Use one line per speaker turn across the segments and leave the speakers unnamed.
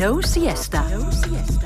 No siesta. No siesta.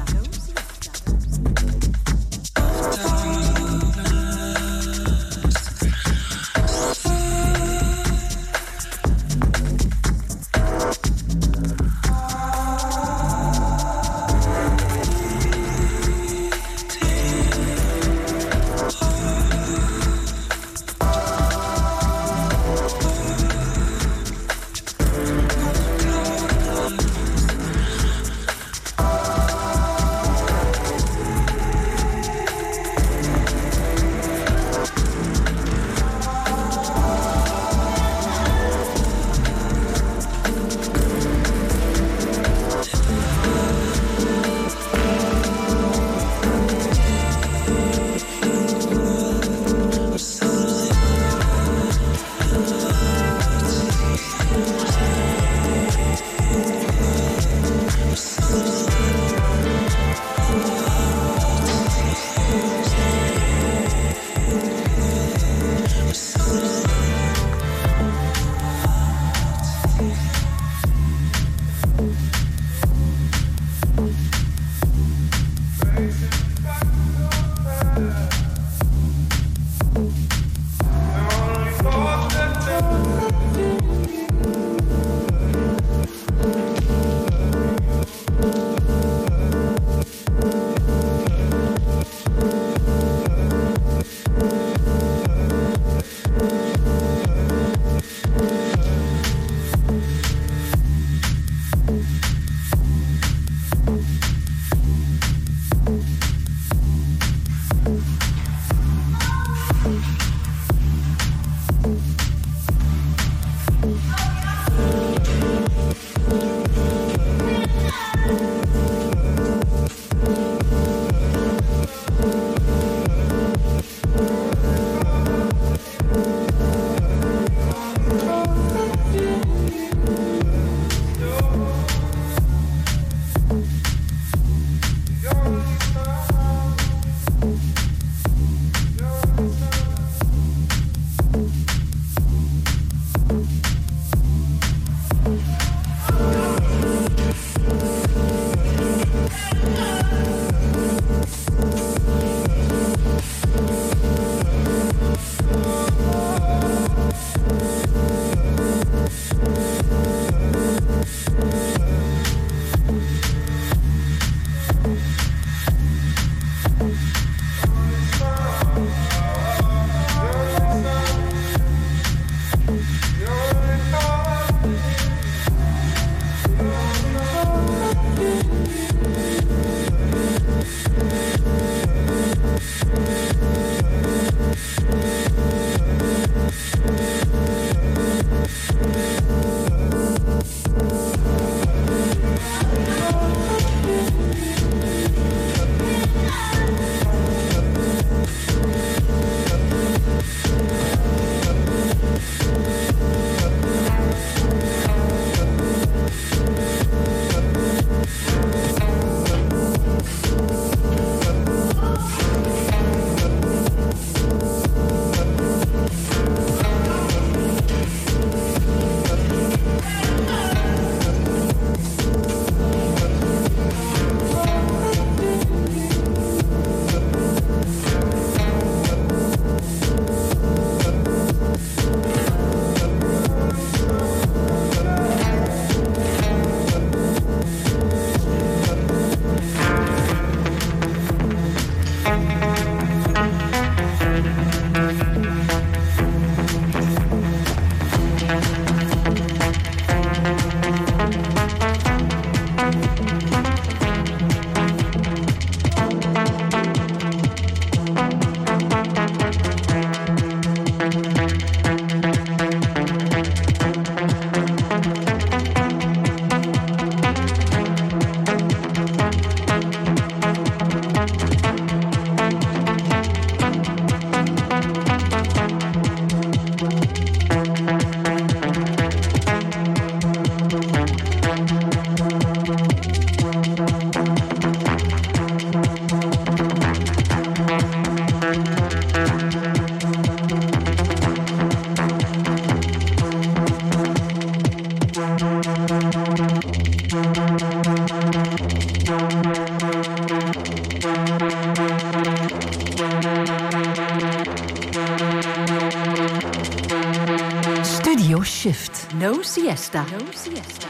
Siesta. No siesta.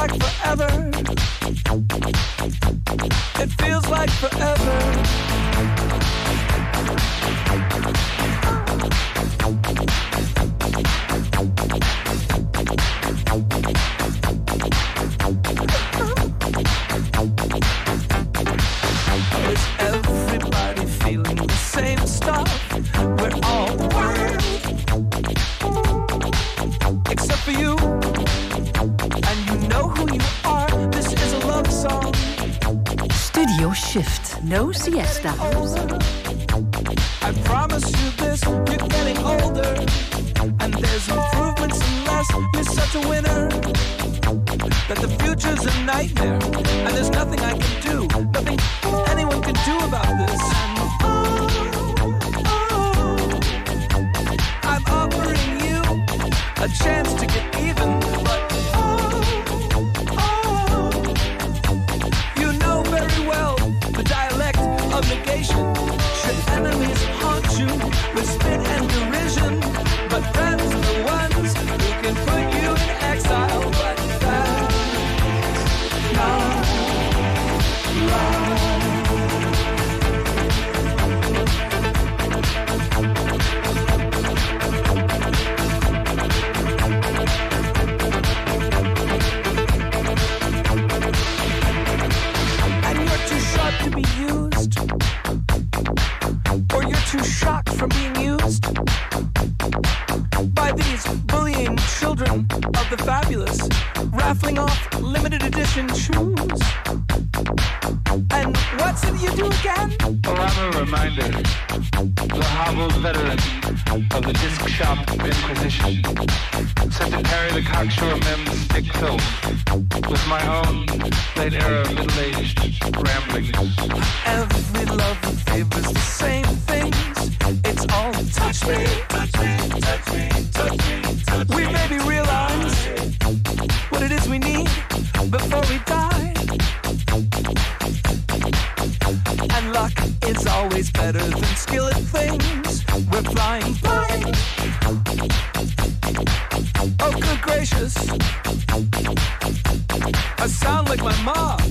like forever. the fabulous, raffling off limited edition shoes. And what's it you do again?
Oh, I'm a reminder. The hobbled veteran of the disc shop Inquisition. Set to carry the cocksure mem's stick film with my own late era middle-aged ramblings.
Every lover favors the same things. It's all touch me, touch me, touch me, me, realize what it is we need before we die. And luck is always better than skill at things. We're flying, flying. Oh, good gracious! I sound like my mom.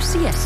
Shift.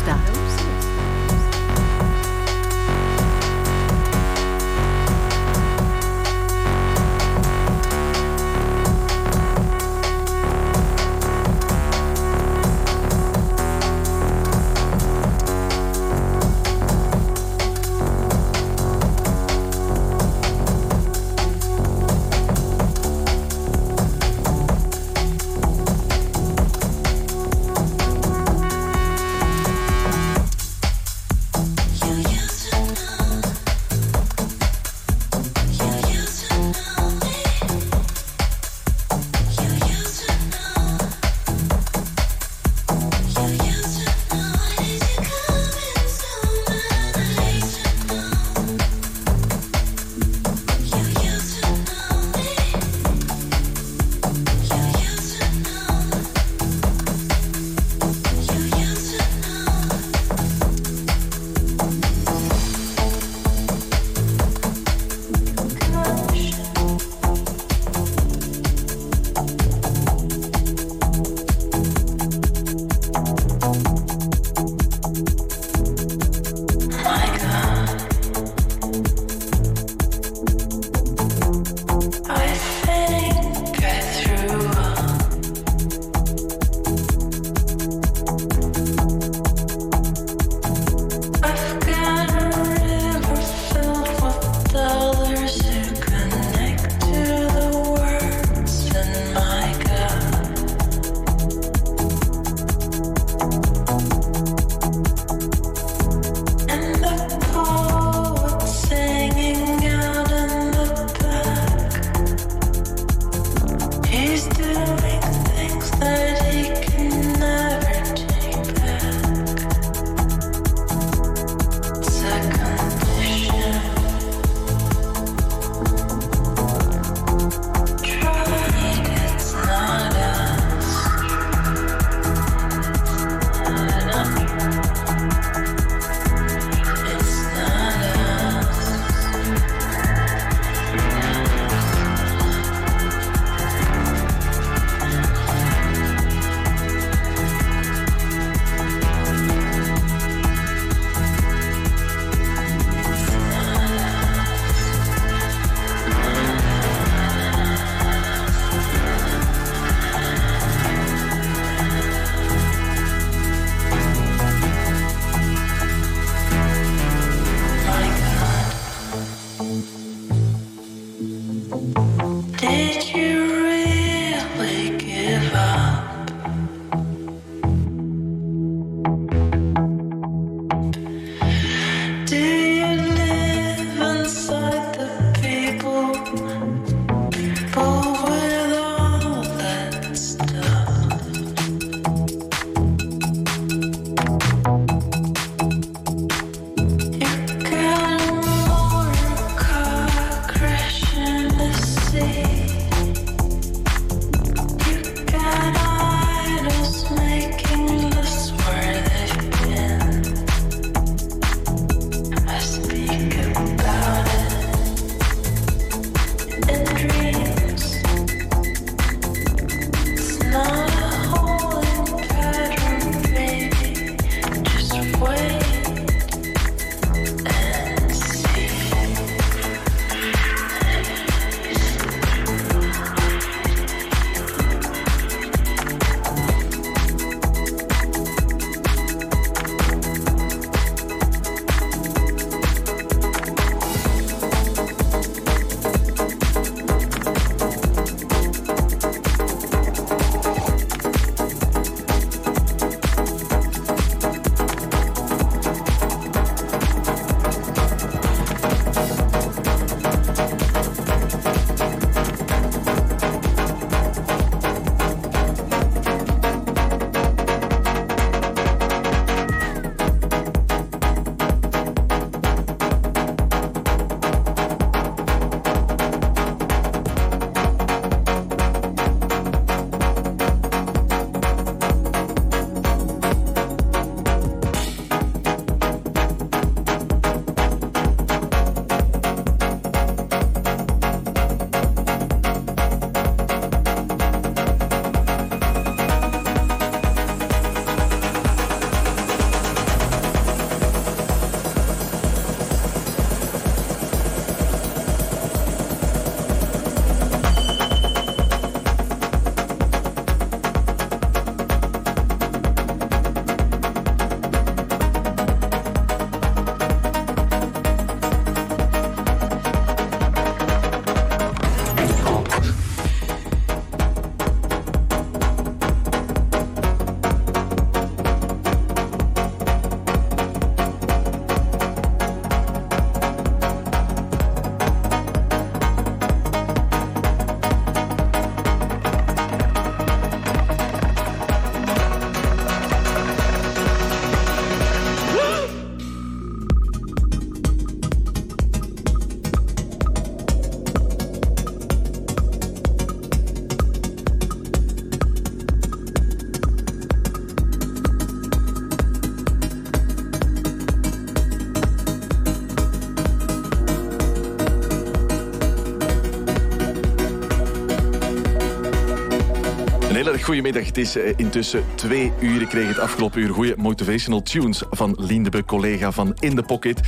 Een hele goede middag. Het is eh, intussen twee uur. Ik kreeg het afgelopen uur goede motivational tunes van Liendebe, collega van In The Pocket.